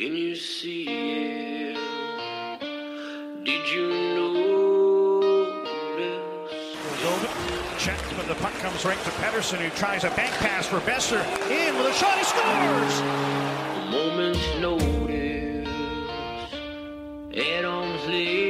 Can you see it? Did you notice? Check, but the puck comes right to Pettersson, who tries a bank pass for Boeser. In with a shot, he scores! A moment's notice. Length.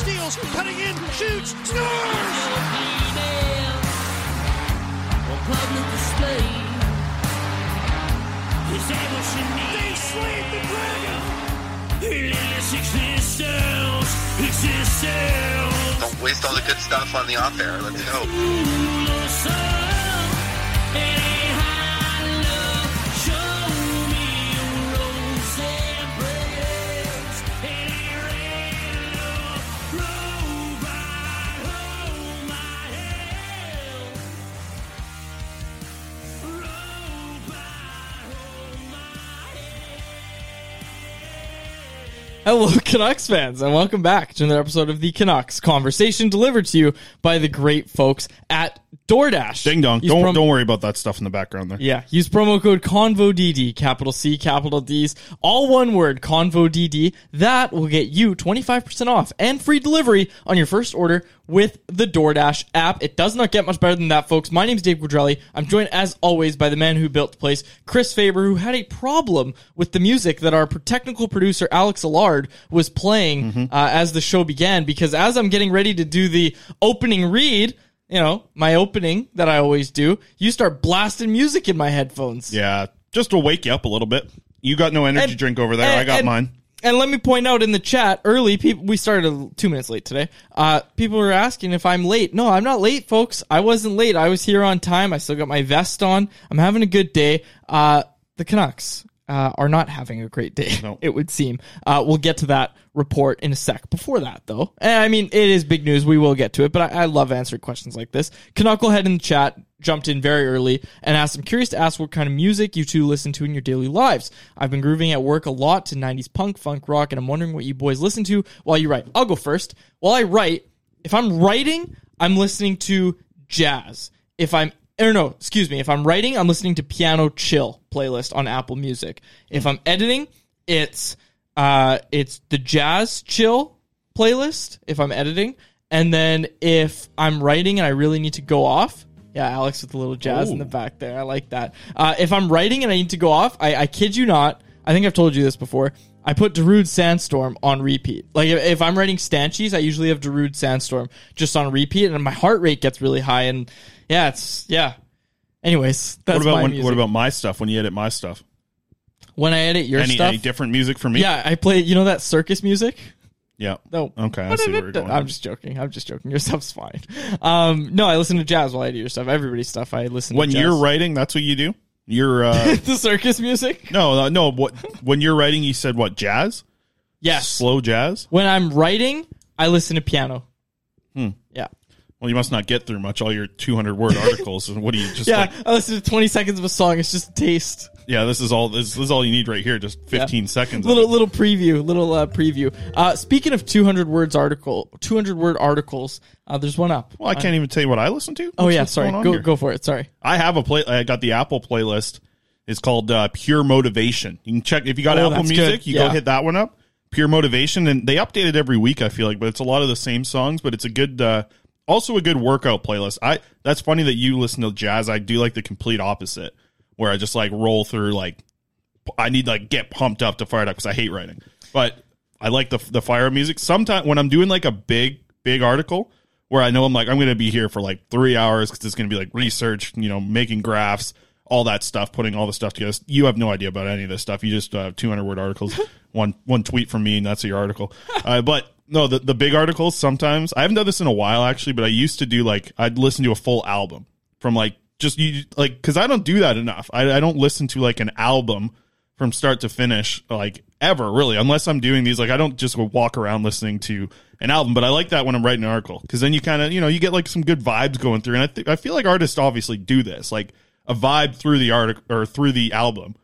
steals, cutting in, shoots, scores! They slayed the dragon! Don't waste all the good stuff on the off air. Let's go. Hello, Canucks fans, and welcome back to another episode of the Canucks Conversation delivered to you by the great folks at DoorDash. Ding dong. Use Don't prom- don't worry about that stuff in the background there. Yeah, use promo code CONVODD, capital C, capital D's, all one word, CONVODD. That will get you 25% off and free delivery on your first order with the DoorDash app. It does not get much better than that, folks. My name is Dave Quadrelli. I'm joined, as always, by the man who built the place, Chris Faber, who had a problem with the music that our technical producer, Alex Allard, was playing uh, as the show began. Because as I'm getting ready to do the opening read, you know, my opening that I always do, you start blasting music in my headphones. Yeah, just to wake you up a little bit. You got no energy And- drink over there. and- I got and- mine. And let me point out in the chat early, people we started two minutes late today. Uh, people were asking if I'm late. No, I'm not late, folks. I wasn't late. I was here on time. I still got my vest on. I'm having a good day. Uh, the Canucks uh, are not having a great day. No. It would seem. Uh, we'll get to that report in a sec. Before that, though, and I mean, it is big news. We will get to it, but I, I love answering questions like this. Knucklehead in the chat jumped in very early and asked, I'm curious to ask what kind of music you two listen to in your daily lives. I've been grooving at work a lot to 90s punk, funk, rock, and I'm wondering what you boys listen to while you write. I'll go first. While I write, if I'm writing, I'm listening to jazz. If I'm or no, excuse me. If I'm writing, I'm listening to piano chill playlist on Apple Music. If I'm editing, it's uh it's the jazz chill playlist if I'm editing. And then if I'm writing and I really need to go off, yeah, Alex with a little jazz in the back there. I like that. Uh, if I'm writing and I need to go off, I, I kid you not. I think I've told you this before. I put Darude Sandstorm on repeat. Like if, if I'm writing stanchies, I usually have Darude Sandstorm just on repeat, and my heart rate gets really high. And yeah, it's yeah. Anyways, that's what about my when, music. what about my stuff? When you edit my stuff, when I edit your any, stuff? any different music for me? yeah, I play. You know that circus music? yeah. No. Okay, I see where you're going. I'm just joking. I'm just joking. Your stuff's fine. Um, no, I listen to jazz while I do your stuff. Everybody's stuff, I listen when to. jazz. you're writing, that's what you do. You're uh, the circus music. no, uh, no. What when you're writing, you said what jazz, Yes. slow jazz. When I'm writing, I listen to piano. Hmm. Yeah. Well, you must not get through much all your 200 word articles. And what do you just Yeah. like? I listen to 20 seconds of a song. It's just a taste. Yeah, this is all. This, this is all you need right here. Just 15 seconds. Little little preview. Little uh, preview. Uh, speaking of 200 words article, 200 word articles. Uh, there's one up. Well, I can't even tell you what I listen to. Oh yeah. Sorry. Go here? go for it. Sorry. I have a play. I got the Apple playlist. It's called uh, Pure Motivation. You can check if you got Oh, Apple Music. good. You Yeah. go hit that one up. Pure Motivation, and they update it every week. I feel like, but it's a lot of the same songs. But it's a good, uh, also a good workout playlist. I. That's funny that you listen to jazz. I do like the complete opposite, where I just like roll through like I need like get pumped up to fire it up because I hate writing. But I like the the fire music. Sometimes when I'm doing like a big big article where I know I'm like I'm going to be here for like three hours because it's going to be like research, you know, making graphs, all that stuff, putting all the stuff together. You have no idea about any of this stuff. You just uh, have 200 word articles, one one tweet from me, and that's your article. Uh, but no, the the big articles sometimes I haven't done this in a while actually, but I used to do like I'd listen to a full album from like just you like because I don't do that enough. I, I don't listen to like an album from start to finish like ever really unless i'm doing these like i don't just walk around listening to an album but i like that when i'm writing an article because then you kind of you know you get like some good vibes going through and i think i feel like artists obviously do this like a vibe through the article or through the album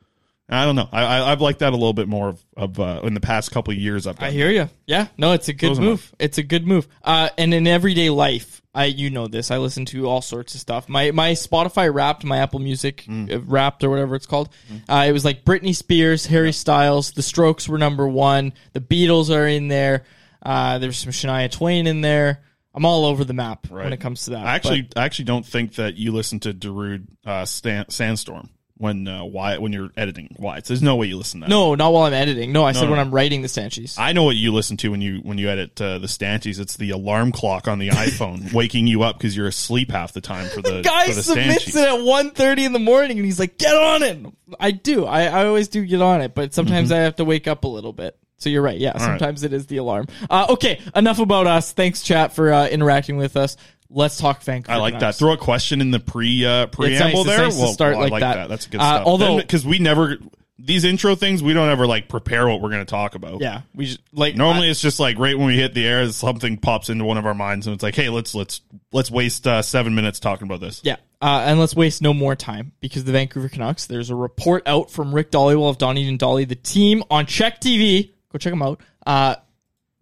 i don't know i, I i've liked that a little bit more of, of uh, in the past couple of years i've done I hear you. Yeah, no, it's a good Those are mine. move. It's a good move. Uh, and in everyday life, I you know this. I listen to all sorts of stuff. My my Spotify Wrapped, my Apple Music Mm. Wrapped or whatever it's called. Uh, it was like Britney Spears, Harry Styles, The Strokes were number one. The Beatles are in there. Uh, there's some Shania Twain in there. I'm all over the map when it comes to that. I actually, I actually don't think that you listen to Darude uh, Stan, Sandstorm when uh, Wyatt when you're editing Wyatt. There's no way you listen to that. no, not while I'm editing. No, I said no, when. I'm writing the Stanchies. I know what you listen to when you when you edit uh, the Stanchies. It's the alarm clock on the iPhone waking you up because you're asleep half the time for the guy for the submits Stanchies. it at 1.30 in the morning and he's like get on it i do i, I always do get on it but sometimes Mm-hmm. i have to wake up a little bit so you're right yeah sometimes it is the alarm uh, okay enough about us thanks chat for uh, interacting with us let's talk Vancouver I like that. Throw a question in the pre uh, preamble nice. There. nice to start I like like that. that. That's a good Uh, stuff. although- because we never these intro things, we don't ever like prepare what we're going to talk about. yeah we just, like Normally, I- it's just like right when we hit the air, something pops into one of our minds, and it's like, hey, let's let's let's waste uh, seven minutes talking about this. Yeah, uh, and let's waste no more time because the Vancouver Canucks. There's a report out from Rick Dhaliwal of Donnie and Dhali, the team on CHEK TV. Go check them out. Uh,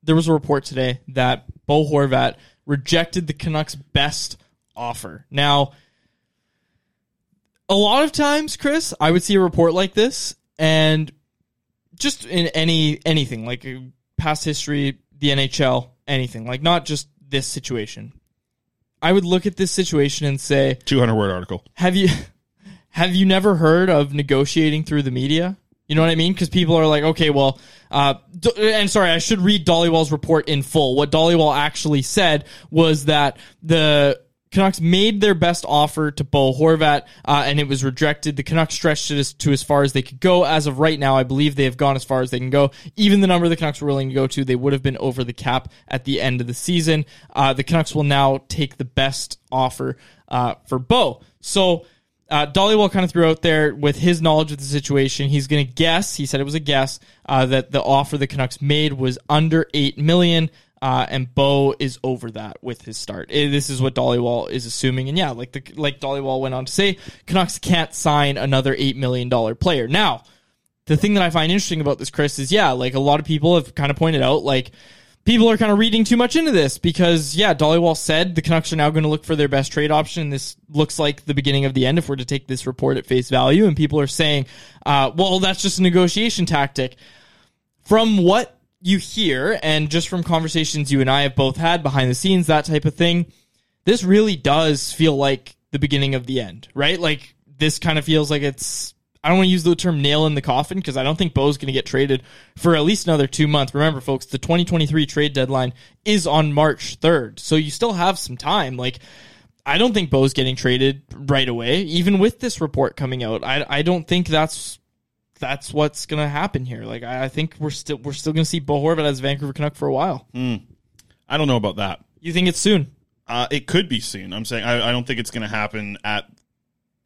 there was a report today that Bo Horvat rejected the Canucks' best offer. Now, a lot of times, Chris, I would see a report like this, and just in any anything like uh, past history, the NHL, anything like not just this situation. I would look at this situation and say, Two hundred word article. have you have you never heard of negotiating through the media? You know what I mean? Because people are like, okay, well, uh, and sorry, I should read Dhaliwal's report in full. What Dhaliwal actually said was that the Canucks made their best offer to Bo Horvat, uh, and it was rejected. The Canucks stretched it as, to as far as they could go. As of right now, I believe they have gone as far as they can go. Even the number the Canucks were willing to go to, they would have been over the cap at the end of the season. Uh, the Canucks will now take the best offer uh, for Bo. So uh, Dhaliwal kind of threw out there with his knowledge of the situation. He's going to guess. He said it was a guess uh, that the offer the Canucks made was under eight million. Uh, and Bo is over that with his start. Eh, This is what Dhaliwal is assuming, and yeah, like the like Dhaliwal went on to say, Canucks can't sign another eight million dollar player. Now, the thing that I find interesting about this, Chris, is yeah, like a lot of people have kind of pointed out, like people are kind of reading too much into this because yeah, Dhaliwal said the Canucks are now going to look for their best trade option. This looks like the beginning of the end if we're to take this report at face value, and people are saying, uh, well, that's just a negotiation tactic. From what you hear, and just from conversations you and I have both had behind the scenes, that type of thing, this really does feel like the beginning of the end, right? Like this kind of feels like it's. I don't want to use the term nail in the coffin because I don't think Bo's going to get traded for at least another two months. Remember, folks, the 2023 trade deadline is on March 3rd, so you still have some time. Like, I don't think Bo's getting traded right away, even with this report coming out. I, I don't think that's that's what's going to happen here. Like, I, I think we're still we're still going to see Bo Horvat as Vancouver Canuck for a while. I don't know about that. You think it's soon? Uh, it could be soon. I'm saying I, I don't think it's going to happen at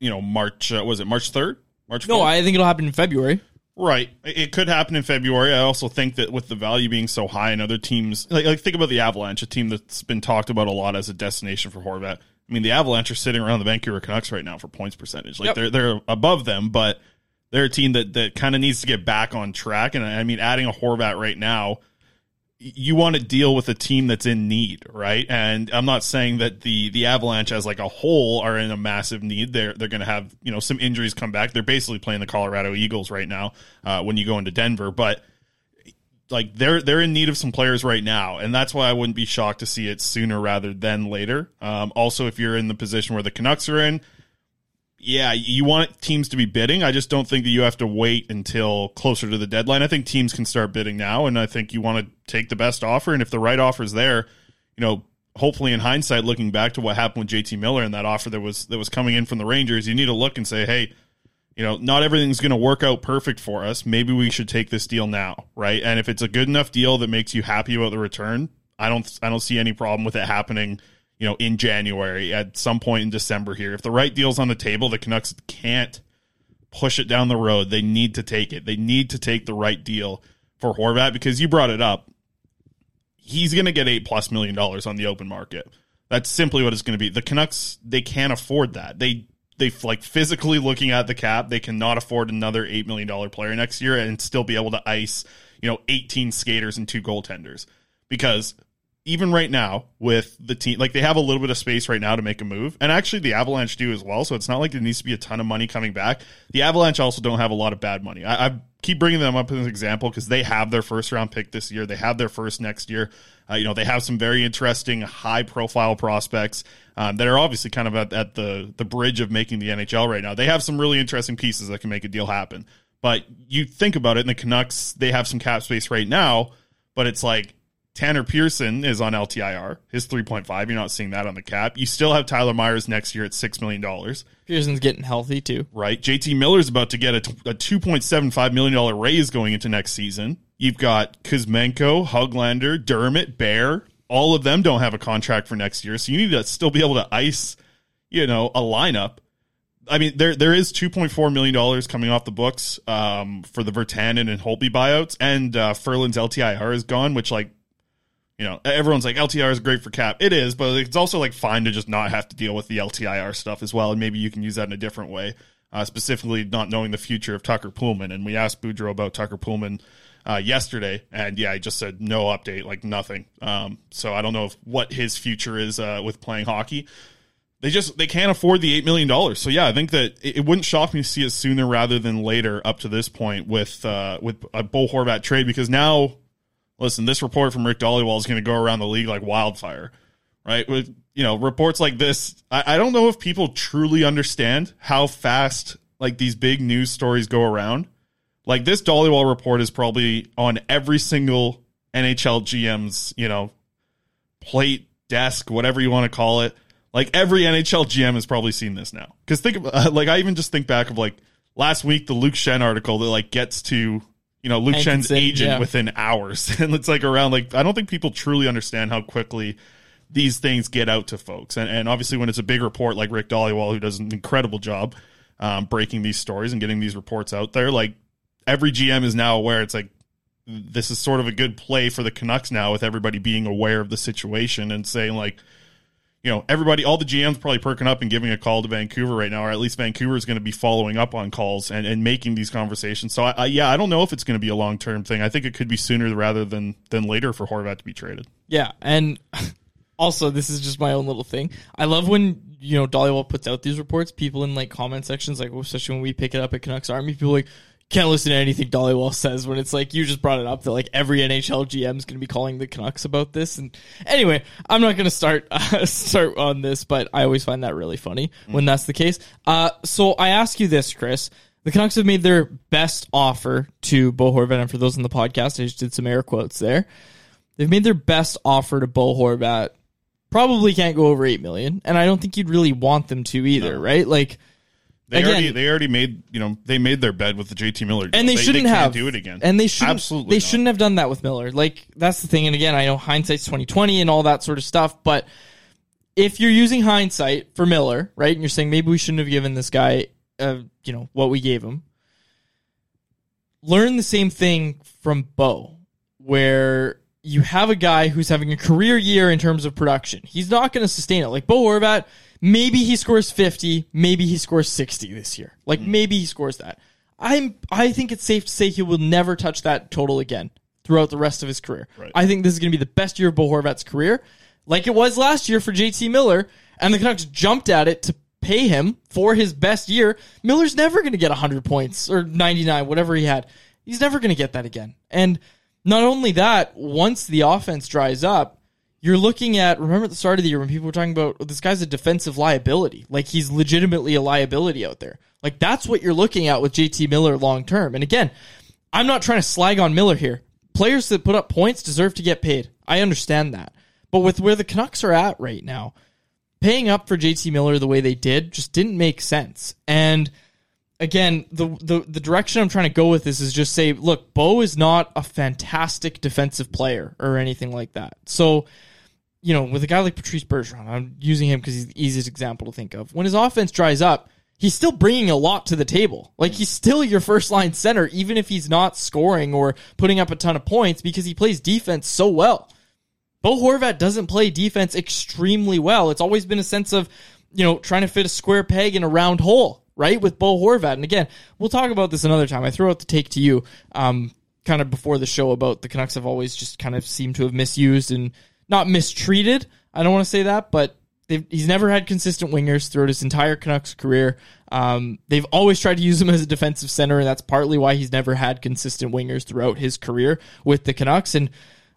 you know March. Uh, was it March third? March. No, I think it'll happen in February. Right. It could happen in February. I also think that with the value being so high and other teams, like, like think about the Avalanche, a team that's been talked about a lot as a destination for Horvat. I mean, the Avalanche are sitting around the Vancouver Canucks right now for points percentage. Like Yep. they're they're above them, but they're a team that that kind of needs to get back on track. And I mean, adding a Horvat right now, you want to deal with a team that's in need, right? And I'm not saying that the the Avalanche as like a whole are in a massive need. They're they're going to have you know some injuries come back. They're basically playing the Colorado Eagles right now uh, when you go into Denver, but like they're they're in need of some players right now, and that's why I wouldn't be shocked to see it sooner rather than later. Um, also, if you're in the position where the Canucks are in, yeah, you want teams to be bidding. I just don't think that you have to wait until closer to the deadline. I think teams can start bidding now, and I think you want to take the best offer. And if the right offer is there, you know, hopefully in hindsight, looking back to what happened with JT Miller and that offer that was that was coming in from the Rangers, you need to look and say, hey, you know, not everything's going to work out perfect for us. Maybe we should take this deal now, right? And if it's a good enough deal that makes you happy about the return, I don't I don't see any problem with it happening, you know, in January at some point in December here. If the right deal's on the table, the Canucks can't push it down the road. They need to take it. They need to take the right deal for Horvat because you brought it up. He's going to get 8 plus million dollars on the open market. That's simply what it's going to be. The Canucks they can't afford that. They they like physically looking at the cap, they cannot afford another eight million dollar player next year and still be able to ice, you know, eighteen skaters and two goaltenders. Because even right now with the team, like they have a little bit of space right now to make a move, and actually the Avalanche do as well. So it's not like there needs to be a ton of money coming back. The Avalanche also don't have a lot of bad money. I, I keep bringing them up as an example because they have their first round pick this year. They have their first next year. Uh, you know, they have some very interesting, high profile prospects um, that are obviously kind of at, at the the bridge of making the NHL right now. They have some really interesting pieces that can make a deal happen. But you think about it, and the Canucks, they have some cap space right now, but it's like Tanner Pearson is on LTIR, his 3.5. You're not seeing that on the cap. You still have Tyler Myers next year at $6 million, Pearson's getting healthy too. right? JT Miller's about to get a seven five million dollar raise going into next season. You've got Kuzmenko, Höglander, Dermott, Bear. All of them don't have a contract for next year. So you need to still be able to ice, you know, a lineup. I mean, there there is two point four million dollars coming off the books um, for the Virtanen and Holtby buyouts, and uh, Ferland's LTIR is gone, which like you know, everyone's like LTIR is great for cap. It is, but it's also like fine to just not have to deal with the LTIR stuff as well, and maybe you can use that in a different way. Uh, specifically, not knowing the future of Tucker Poolman, and we asked Boudreau about Tucker Poolman uh, yesterday, and yeah, he just said no update, like nothing. Um, so I don't know if, what his future is uh, with playing hockey. They just they can't afford the eight million dollars. So yeah, I think that it, it wouldn't shock me to see it sooner rather than later. Up to this point with uh, with a Bo Horvat trade, because now listen, this report from Rick Dhaliwal is going to go around the league like wildfire, right? With you know reports like this, I, I don't know if people truly understand how fast like these big news stories go around. Like this Dhaliwal report is probably on every single NHL GM's you know plate, desk, whatever you want to call it. Like every NHL GM has probably seen this now. Because think of like I even just think back of like last week the Luke Schenn article that like gets to you know Luke Schenn's Hankinson, agent yeah. within hours, and it's like around like I don't think people truly understand how quickly these things get out to folks. And, and obviously when it's a big report like Rick Dhaliwal who does an incredible job um, breaking these stories and getting these reports out there, like every GM is now aware. It's like this is sort of a good play for the Canucks now with everybody being aware of the situation and saying like, you know, everybody, all the GMs probably perking up and giving a call to Vancouver right now, or at least Vancouver is going to be following up on calls and, and making these conversations. So, I, I, yeah, I don't know if it's going to be a long term thing. I think it could be sooner rather than than later for Horvat to be traded. Yeah, and also this is just my own little thing. I love when you know Dhaliwal puts out these reports. People in like comment sections, like especially when we pick it up at Canucks Army, people like can't listen to anything Dhaliwal says when it's like you just brought it up that like every NHL GM is going to be calling the Canucks about this. And anyway, I'm not going to start uh, start on this, but I always find that really funny when that's the case. Uh, so I ask you this, Chris. The Canucks have made their best offer to Bo Horvat, and for those in the podcast, I just did some air quotes there. They've made their best offer to Bo Horvat. Probably can't go over eight million, and I don't think you'd really want them to either, right? Like They Again- already they already made you know they made their bed with the JT Miller, deal. and they, shouldn't can't have do it again, and they shouldn't absolutely they not. shouldn't have done that with Miller. Like that's the thing. And again, I know hindsight's twenty twenty and all that sort of stuff, but if you're using hindsight for Miller, right, and you're saying maybe we shouldn't have given this guy, uh, you know, what we gave him, learn the same thing from Bo, where you have a guy who's having a career year in terms of production. He's not going to sustain it. Like Bo Horvat, maybe he scores 50, maybe he scores 60 this year. Like hmm. maybe he scores that. I'm I think it's safe to say he will never touch that total again throughout the rest of his career. I think this is going to be the best year of Bo Horvat's career, like it was last year for JT Miller, and the Canucks jumped at it to pay him for his best year. Miller's never going to get 100 points or 99, whatever he had. He's never going to get that again. And not only that, once the offense dries up, you're looking at remember at the start of the year when people were talking about "Oh, this guy's a defensive liability. Like he's legitimately a liability out there. Like that's what you're looking at with JT Miller long term. And again I'm not trying to slag on Miller here. Players that put up points deserve to get paid. I understand that. But with where the Canucks are at right now paying up for JT Miller the way they did just didn't make sense. And again, the, the the direction I'm trying to go with this is just say, look, Bo is not a fantastic defensive player or anything like that. So, you know, with a guy like Patrice Bergeron, I'm using him because he's the easiest example to think of. When his offense dries up, he's still bringing a lot to the table. Like he's still your first line center, even if he's not scoring or putting up a ton of points because he plays defense so well. Bo Horvat doesn't play defense extremely well. It's always been a sense of, you know, trying to fit a square peg in a round hole, right? With Bo Horvat. And again, we'll talk about this another time. I throw out the take to you, um, kind of before the show about the Canucks have always just kind of seemed to have misused and not mistreated. I don't want to say that, but he's never had consistent wingers throughout his entire Canucks career. Um, they've always tried to use him as a defensive center, and that's partly why he's never had consistent wingers throughout his career with the Canucks. And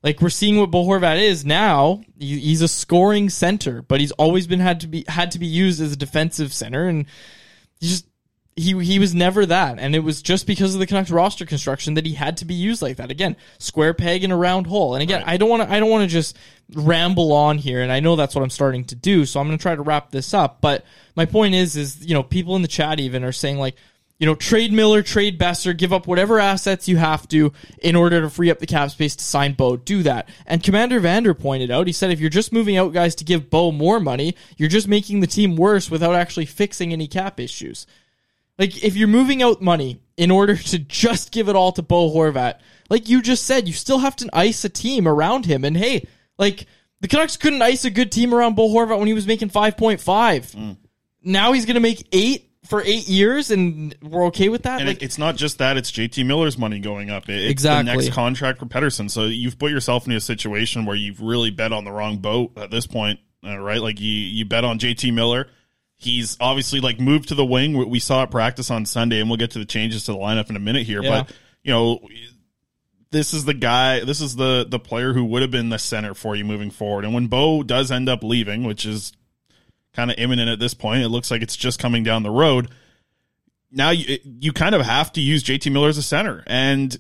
like we're seeing what Bo Horvat is now. He, he's a scoring center, but he's always been had to be had to be used as a defensive center, and just he he was never that, and it was just because of the Canucks roster construction that he had to be used like that. Again, square peg in a round hole. And again, I don't want to I don't want to just ramble on here, and I know that's what I'm starting to do. So I'm going to try to wrap this up. But my point is, is you know people in the chat even are saying like. You know, trade Miller, trade Boeser, give up whatever assets you have to in order to free up the cap space to sign Bo. Do that. And Commander Vander pointed out, he said, if you're just moving out guys to give Bo more money, you're just making the team worse without actually fixing any cap issues. Like if you're moving out money in order to just give it all to Bo Horvat, like you just said, you still have to ice a team around him. And hey, like the Canucks couldn't ice a good team around Bo Horvat when he was making five point five. Now he's gonna make eight for eight years, and we're okay with that. And like it's not just that; it's JT Miller's money going up. It's Exactly. the next contract for Pettersson. So you've put yourself into a situation where you've really bet on the wrong boat at this point, uh, right? Like you you bet on JT Miller. He's obviously like moved to the wing. We- saw it practice on Sunday, and we'll get to the changes to the lineup in a minute here. Yeah. But you know, this is the guy. This is the the player who would have been the center for you moving forward. And when Bo does end up leaving, which is kind of imminent at this point, it looks like it's just coming down the road now you you kind of have to use JT Miller as a center. And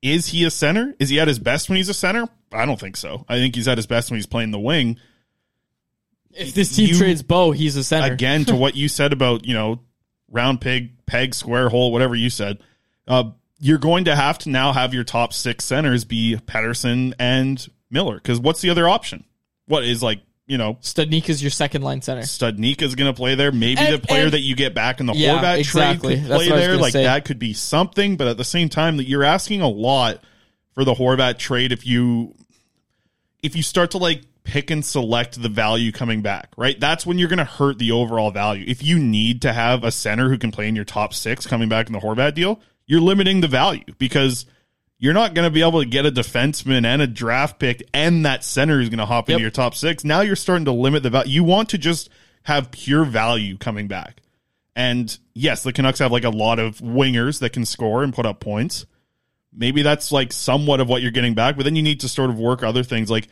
is he a center? Is he at his best when he's a center? I don't think so. I think he's at his best when he's playing the wing. If this team you- trades Bo, he's a center. Again, to what you said about, you know, round peg, peg, square hole, whatever you said, uh, you're going to have to now have your top six centers be Pettersson and Miller. Because what's the other option? What is like, you know, Studnik is your second line center. Studnik is going to play there. Maybe And- the player and- that you get back in the Yeah, Horvat exactly. trade could play what I was there. Like say. that could be something, but at the same time, that you're asking a lot for the Horvat trade if you if you start to like pick and select the value coming back, right? That's when you're going to hurt the overall value. If you need to have a center who can play in your top 6 coming back in the Horvat deal, you're limiting the value because you're not going to be able to get a defenseman and a draft pick and that center who's going to hop Yep. into your top 6. Now you're starting to limit the value. You want to just have pure value coming back. And yes, the Canucks have like a lot of wingers that can score and put up points. Maybe that's like somewhat of what you're getting back, but then you need to sort of work other things like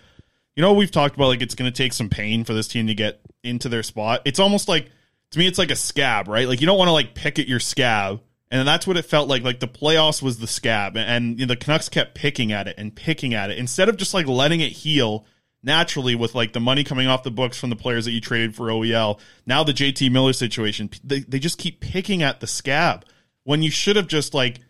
you know we've talked about like it's going to take some pain for this team to get into their spot. It's almost like to me it's like a scab, right? Like you don't want to like pick at your scab. And that's what it felt like. Like the playoffs was the scab, and you know, the Canucks kept picking at it and picking at it instead of just like letting it heal naturally with like the money coming off the books from the players that you traded for OEL. Now the JT Miller situation, they, they just keep picking at the scab when you should have just like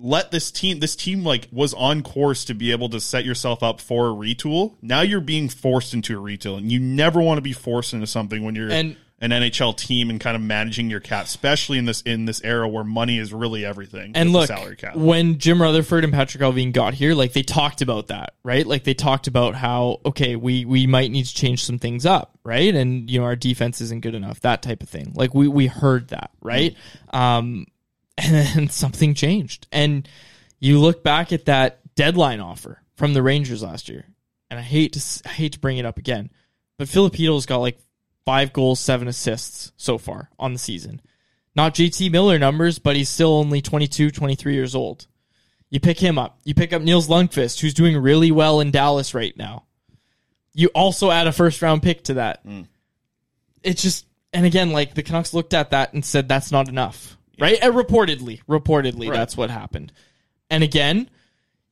let this team this team like was on course to be able to set yourself up for a retool. Now you're being forced into a retool and you never want to be forced into something when you're And- an NHL team and kind of managing your cap, especially in this in this era where money is really everything. And look, salary cap. when Jim Rutherford and Patrik Allvin got here, like they talked about that, right? Like they talked about how okay, we we might need to change some things up, right? And you know our defense isn't good enough, that type of thing. Like we we heard that, right? Um, and then something changed, and you look back at that deadline offer from the Rangers last year, and I hate to I hate to bring it up again, but Filipino's got like five goals, seven assists so far on the season not JT Miller numbers, but he's still only 22, 23 years old. You pick him up. You pick up Nils Lundkvist, who's doing really well in Dallas right now. You also add a first round pick to that. Mm. It's just, and again, like the Canucks looked at that and said that's not enough, right? And reportedly, reportedly, Right. that's what happened. And again,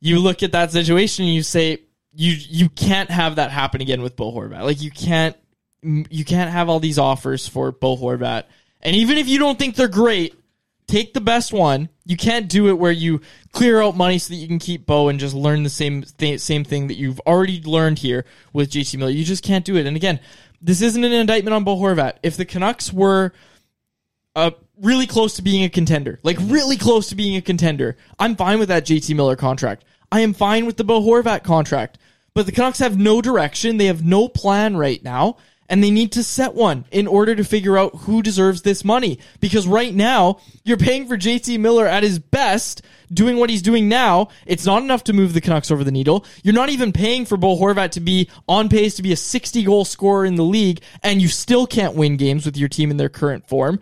you look at that situation and you say you you can't have that happen again with Bo Horvat. Like you can't you can't have all these offers for Bo Horvat. And even if you don't think they're great, take the best one. You can't do it where you clear out money so that you can keep Bo and just learn the same th- same thing that you've already learned here with JT Miller. You just can't do it. And again, this isn't an indictment on Bo Horvat. If the Canucks were uh, really close to being a contender, like mm-hmm. really close to being a contender, I'm fine with that JT Miller contract. I am fine with the Bo Horvat contract. But the Canucks have no direction. They have no plan right now. And they need to set one in order to figure out who deserves this money. Because right now, you're paying for JT Miller at his best, doing what he's doing now. It's not enough to move the Canucks over the needle. You're not even paying for Bo Horvat to be on pace to be a 60 goal scorer in the league, and you still can't win games with your team in their current form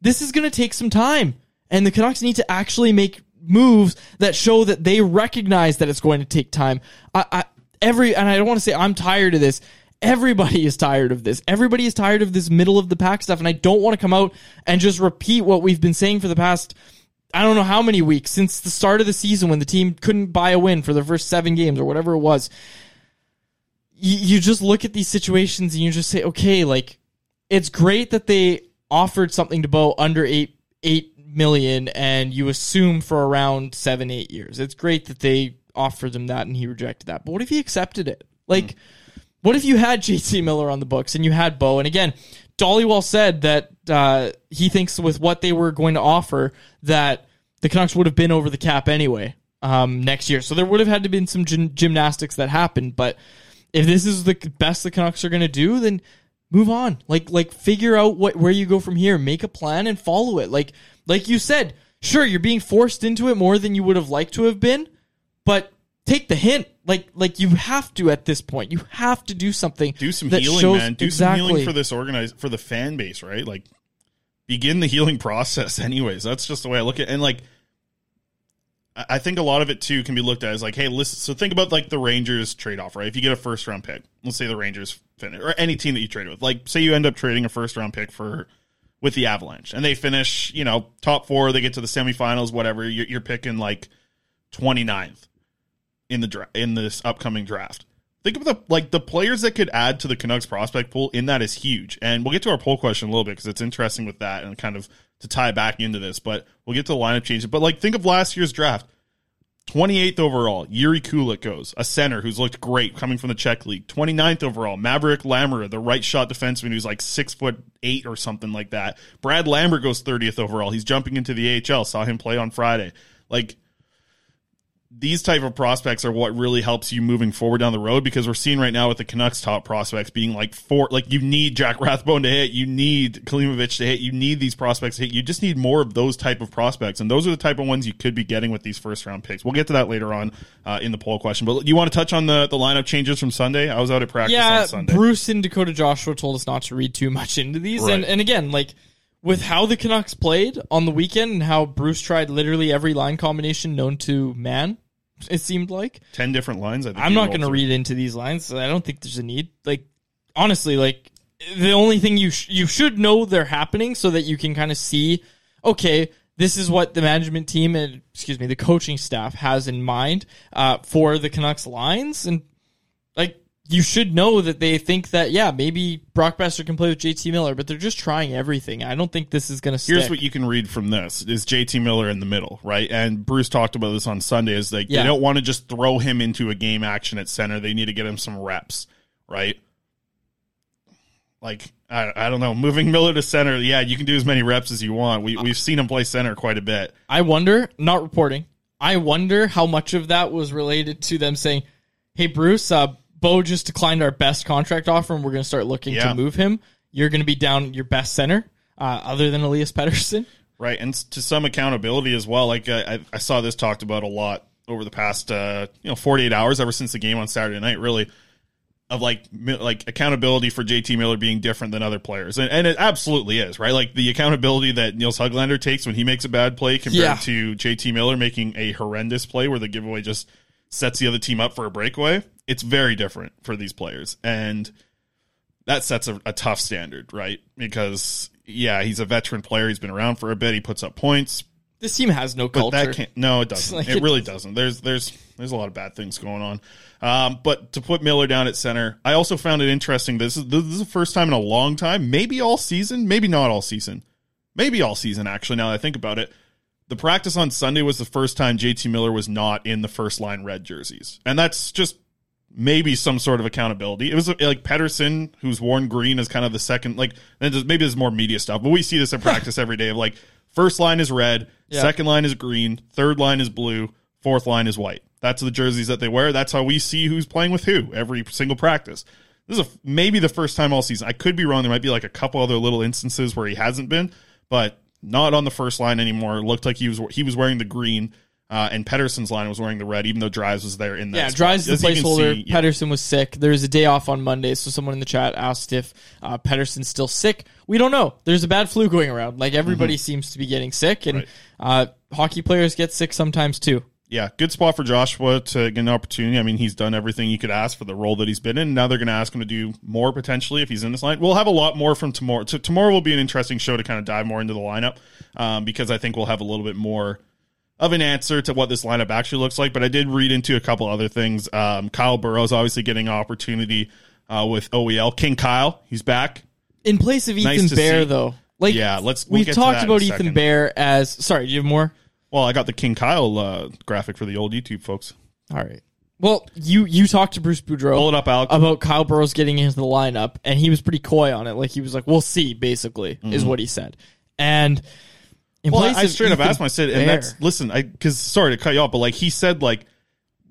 this is going to take some time. And the Canucks need to actually make moves that show that they recognize that it's going to take time. I, I every and I don't want to say I'm tired of this. Everybody is tired of this. Everybody is tired of this middle of the pack stuff. And I don't want to come out and just repeat what we've been saying for the past I don't know how many weeks since the start of the season when the team couldn't buy a win for the first seven games or whatever it was. You, you just look at these situations and you just say, okay, like it's great that they offered something to Bo under eight eight million, and you assume for around seven eight years. It's great that they offered him that and he rejected that. But what if he accepted it? Like, what if you had JT Miller on the books and you had Bo? And again, Dhaliwal said that uh, he thinks with what they were going to offer that the Canucks would have been over the cap anyway um, next year. So there would have had to been some gym- gymnastics that happened. But if this is the best the Canucks are going to do, then move on. Like like figure out what where you go from here. Make a plan and follow it. Like like you said, sure you're being forced into it more than you would have liked to have been, but take the hint. Like like you have to at this point. You have to do something. do some that healing, shows- man. Do exactly. some healing for this organized for the fan base, right? Like begin the healing process anyways. That's just the way I look at it. And like I think a lot of it too can be looked at as like, hey, listen. So think about like the Rangers trade off, right? If you get a first round pick, let's say the Rangers finish, or any team that you trade with, like say you end up trading a first round pick for with the Avalanche, and they finish, you know, top four, they get to the semifinals, whatever. You're, you're picking like 29th in the dra- in this upcoming draft. Think of the like the players that could add to the Canucks prospect pool in that is huge. And we'll get to our poll question a little bit because it's interesting with that and kind of to tie back into this. But we'll get to the lineup changes. But like think of last year's draft. 28th overall, Jiri Kulich goes, a center who's looked great coming from the Czech league. 29th overall, Maverick Lammer, the right shot defenseman who's like six foot eight or something like that. Brad Lambert goes 30th overall. He's jumping into the AHL. Saw him play on Friday. Like these type of prospects are what really helps you moving forward down the road because we're seeing right now with the Canucks top prospects being like four like you need Jack Rathbone to hit, you need Klimovich to hit, you need these prospects to hit. You just need more of those type of prospects, and those are the type of ones you could be getting with these first round picks. We'll get to that later on uh, in the poll question. But you want to touch on the the lineup changes from Sunday? I was out at practice yeah, on Sunday. Bruce and Dakota Joshua told us not to read too much into these, Right. and and again, like with how the Canucks played on the weekend and how Bruce tried literally every line combination known to man, it seemed like. Ten different lines. I think I'm not going to read into these lines. So I don't think there's a need. Like honestly, like the only thing you sh- you should know they're happening so that you can kind of see, okay, this is what the management team and excuse me, the coaching staff has in mind uh, for the Canucks lines, and like you should know that they think that yeah, maybe Brock Boeser can play with JT Miller, but they're just trying everything. I don't think this is going to stick. Here's what you can read from this: is JT Miller in the middle, right? And Bruce talked about this on Sunday. Is like Yeah. they don't want to just throw him into a game action at center. They need to get him some reps, right? Like I, I don't know, moving Miller to center. Yeah, you can do as many reps as you want. We we've seen him play center quite a bit. I wonder, not reporting, I wonder how much of that was related to them saying, hey, Bruce, uh, Bo just declined our best contract offer and we're going to start looking Yeah. to move him. You're going to be down your best center, uh, other than Elias Pettersson. Right, and to some accountability as well. Like uh, I, I saw this talked about a lot over the past uh, you know 48 hours, ever since the game on Saturday night, really, of like like accountability for JT Miller being different than other players, and, and it absolutely is right. Like the accountability that Nils Höglander takes when he makes a bad play compared Yeah. to JT Miller making a horrendous play where the giveaway just sets the other team up for a breakaway. It's very different for these players, and that sets a, a tough standard, right? Because yeah, he's a veteran player. He's been around for a bit. He puts up points. This team has no But culture. that can't. No, it doesn't. Like, it it- really doesn't. There's there's there's a lot of bad things going on. Um, but to put Miller down at center, I also found it interesting. This is this is the first time in a long time, maybe all season, maybe not all season, maybe all season. Actually, now that I think about it, the practice on Sunday was the first time JT Miller was not in the first line red jerseys, and that's just maybe some sort of accountability. It was like Pettersson, who's worn green, is kind of the second. Like and maybe there's more media stuff, but we see this in practice every day. Of like first line is red, Yeah. second line is green, third line is blue, fourth line is white. That's the jerseys that they wear. That's how we see who's playing with who every single practice. This is a, maybe the first time all season. I could be wrong. There might be like a couple other little instances where he hasn't been, but not on the first line anymore. It looked like he was he was wearing the green, uh, and Pettersson's line was wearing the red, even though Dries was there in that. Yeah, spot. Dries is As the placeholder. see, yeah. Pettersson was sick. There's a day off on Monday, so someone in the chat asked if uh, Pettersson's still sick. We don't know. There's a bad flu going around. Like everybody seems to be getting sick, and Mm-hmm. Right. uh, hockey players get sick sometimes too. yeah, good spot for Joshua to get an opportunity. I mean, he's done everything you could ask for the role that he's been in. Now they're going to ask him to do more potentially if he's in this line. We'll have a lot more from tomorrow. T- tomorrow will be an interesting show to kind of dive more into the lineup um, because I think we'll have a little bit more of an answer to what this lineup actually looks like. But I did read into a couple other things. Um, Kyle Burroughs obviously getting an opportunity uh, with OEL. King Kyle, he's back. In place of Ethan Nice Bear, though, like Yeah, let's- we'll we've talked about Ethan second. Bear as sorry. Do you have more? Well, I got the King Kyle uh, graphic for the old YouTube folks. All right. Well, you you talked to Bruce Boudreau it up, Alex. about Kyle Burroughs getting into the lineup, and he was pretty coy on it. Like he was like, "We'll see," basically, is what he said. And in. Well, I straight up asked him. I said, and that's listen. I because sorry to cut you off, but like he said, like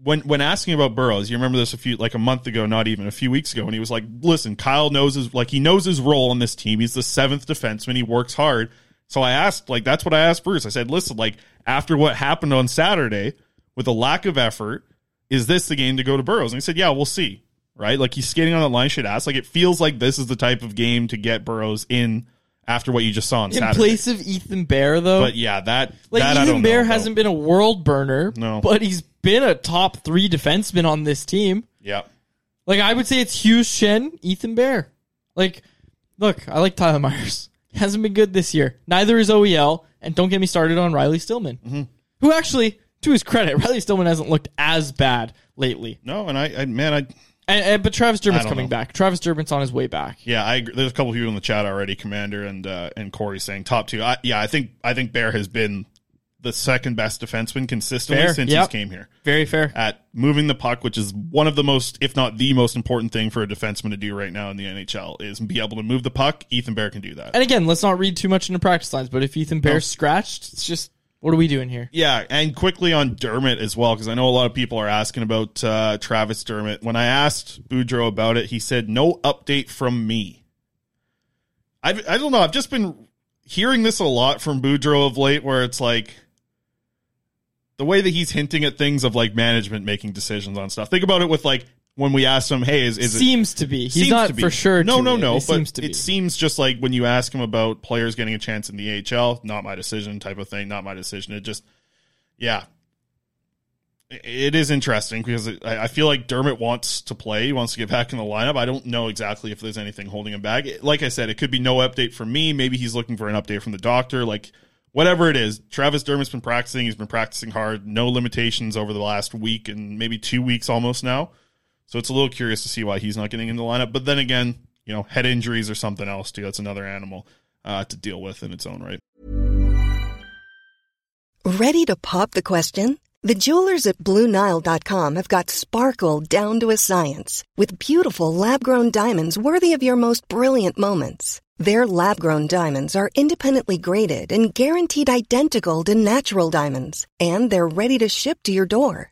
when when asking about Burroughs, you remember this a few like a month ago, not even a few weeks ago, and he was like, "Listen, Kyle knows his like he knows his role on this team. He's the seventh defenseman. He works hard." So I asked, like that's what I asked Bruce. I said, "Listen, like after what happened on Saturday with a lack of effort, is this the game to go to Burroughs?" And he said, "Yeah, we'll see." Right, like he's skating on that line. Should ask. Like it feels like this is the type of game to get Burroughs in after what you just saw on Saturday. in Saturday. place of Ethan Bear, though. But yeah, that like that I Ethan don't Bear know, hasn't though. been a world burner, No. but he's been a top three defenseman on this team. Yeah, Like I would say, it's Hughes, Schenn, Ethan Bear. Like, look, I like Tyler Myers. He hasn't been good this year. Neither is OEL, and don't get me started on Riley Stillman, Mm-hmm. who actually, to his credit, Riley Stillman hasn't looked as bad lately. no, and I, I man, I And, and but Travis don't coming know. back. Travis Dermott's on his way back. yeah, I agree. there's a couple of people in the chat already, Commander and uh, and Corey saying top two. I, yeah, I think I think Bear has been the second best defenseman consistently Fair, since yep. he came here Very fair. at moving the puck, which is one of the most, if not the most important thing for a defenseman to do right now in the NHL is be able to move the puck. Ethan Bear can do that. And again, let's not read too much into practice lines. But if Ethan Bear's scratched, it's just What are we doing here? Yeah, and quickly on Dermott as well, because I know a lot of people are asking about uh, Travis Dermott. When I asked Boudreau about it, he said, no update from me. I've, I don't know. I've just been hearing this a lot from Boudreau of late, where it's like the way that he's hinting at things of like management making decisions on stuff. Think about it with like when we asked him, hey, is, is it seems to be. He's not be. for sure. No, to no, it. no. It but seems it seems just like when you ask him about players getting a chance in the AHL, not my decision type of thing, not my decision. It just, yeah, it is interesting because it, I I feel like Dermott wants to play, he wants to get back in the lineup. I don't know exactly if there's anything holding him back. Like I said, it could be no update from me. Maybe he's looking for an update from the doctor. Like whatever it is, Travis Dermott's been practicing. He's been practicing hard. No limitations over the last week and maybe two weeks almost now. So it's a little curious to see why he's not getting in the lineup. But then again, you know, head injuries or something else too. That's another animal uh, to deal with in its own right. Ready to pop the question? The jewelers at BlueNile.com have got sparkle down to a science with beautiful lab grown diamonds worthy of your most brilliant moments. Their lab grown diamonds are independently graded and guaranteed identical to natural diamonds, and they're ready to ship to your door.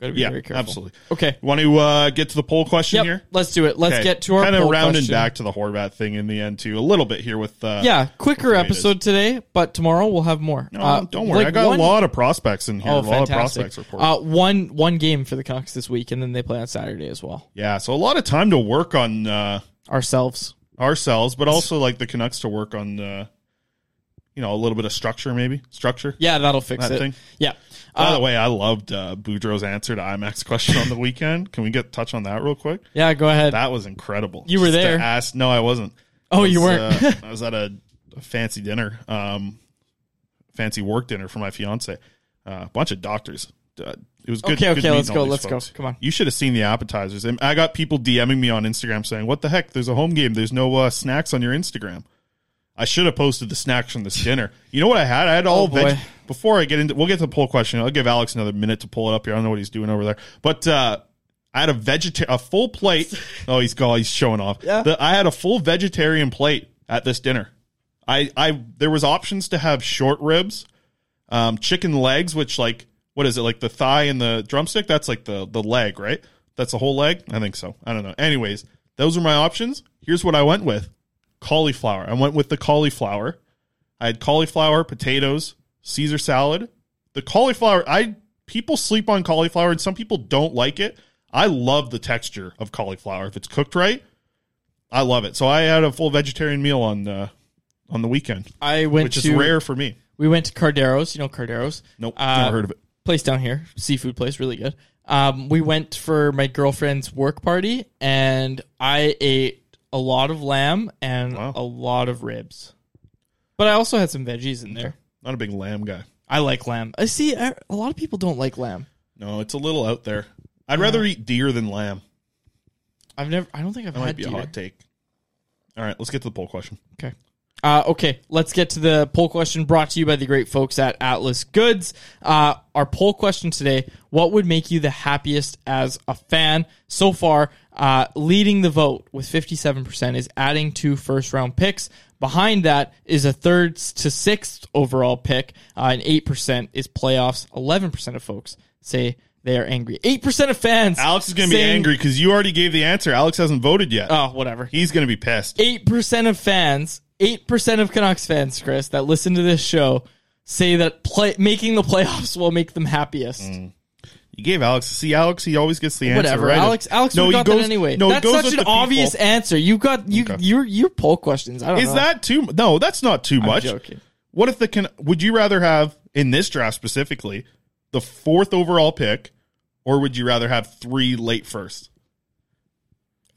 Gotta be Yeah, very careful. absolutely. Okay. Want to uh, get to the poll question Yep, here? let's do it. Let's get to our kind of poll rounding question. back to the Horvat thing in the end too. A little bit here with uh, yeah, quicker episode today, but tomorrow we'll have more. No, Uh, don't worry. like I got one- a lot of prospects in here. Oh, a lot of fantastic. prospects reports. Uh, one one game for the Canucks this week, and then they play on Saturday as well. yeah, so a lot of time to work on uh, Ourselves. ourselves, but also like the Canucks to work on, uh, you know, a little bit of structure, maybe structure. Yeah, that'll fix That it. thing. Yeah. By Uh, the way, I loved uh, Boudreau's answer to IMAX question on the weekend. Can we get touch on that real quick? Yeah, go ahead. That was incredible. You were Just to there. Ask, no, I wasn't. Oh, I you weren't. uh, I was at a, a fancy dinner, um, fancy work dinner for my fiance. Uh, a bunch of doctors. Uh, it was good. Okay, good okay, let's all go, these let's go. Come on. You should have seen the appetizers. And I got people DMing me on Instagram saying, "What the heck? There's a home game. There's no uh, snacks on your Instagram." I should have posted the snacks from this dinner. You know what I had? I had all Oh, veg. Before I get into, we'll get to the poll question. I'll give Alex another minute to pull it up here. I don't know what he's doing over there, but uh, I had a vegeta- a full plate. Oh, he's he's showing off. Yeah. The- I had a full vegetarian plate at this dinner. I, I, there was options to have short ribs, um, chicken legs, which like, what is it like the thigh and the drumstick? That's like the the leg, right? That's the whole leg. I think so. I don't know. Anyways, those are my options. Here's what I went with: cauliflower. I went with the cauliflower. I had cauliflower, potatoes, Caesar salad. The cauliflower, I people sleep on cauliflower and some people don't like it. I love the texture of cauliflower if it's cooked right. I love it. So I had a full vegetarian meal on uh, on the weekend, I went which to is rare for me. We went to Cardero's. You know Cardero's? Nope, Uh, never heard of it. Place down here, seafood place, really good. Um, we went for my girlfriend's work party, and I ate a lot of lamb and Wow. a lot of ribs. But I also had some veggies in there. Not a big lamb guy. I like lamb. I see. I, a lot of people don't like lamb. No, it's a little out there. I'd rather eat deer than lamb. I've never. I don't think I've That had might be deer. a hot take. All right, let's get to the poll question. Okay. Uh, okay, let's get to the poll question brought to you by the great folks at Atlas Goods. Uh, our poll question today What would make you the happiest as a fan? So far, uh, leading the vote with 57% is adding two first round picks Behind that is a third to sixth overall pick, uh, and eight percent is playoffs. Eleven percent of folks say they are angry. Eight percent of fans. Alex is going to be angry because you already gave the answer. Alex hasn't voted yet. Oh, whatever. He's going to be pissed. Eight percent of fans, eight percent of Canucks fans, Chris, that listen to this show say that play making the playoffs will make them happiest. Mm. You gave Alex. See, Alex, he always gets the answer Whatever, right. Alex. Alex no, no, he got goes, that anyway. No, he That's goes such an the people. obvious answer. You got you Okay. your your poll questions. I don't Is know. that too? No, that's not too I'm much. joking. What if the can? Would you rather have in this draft specifically the fourth overall pick, or would you rather have three late first?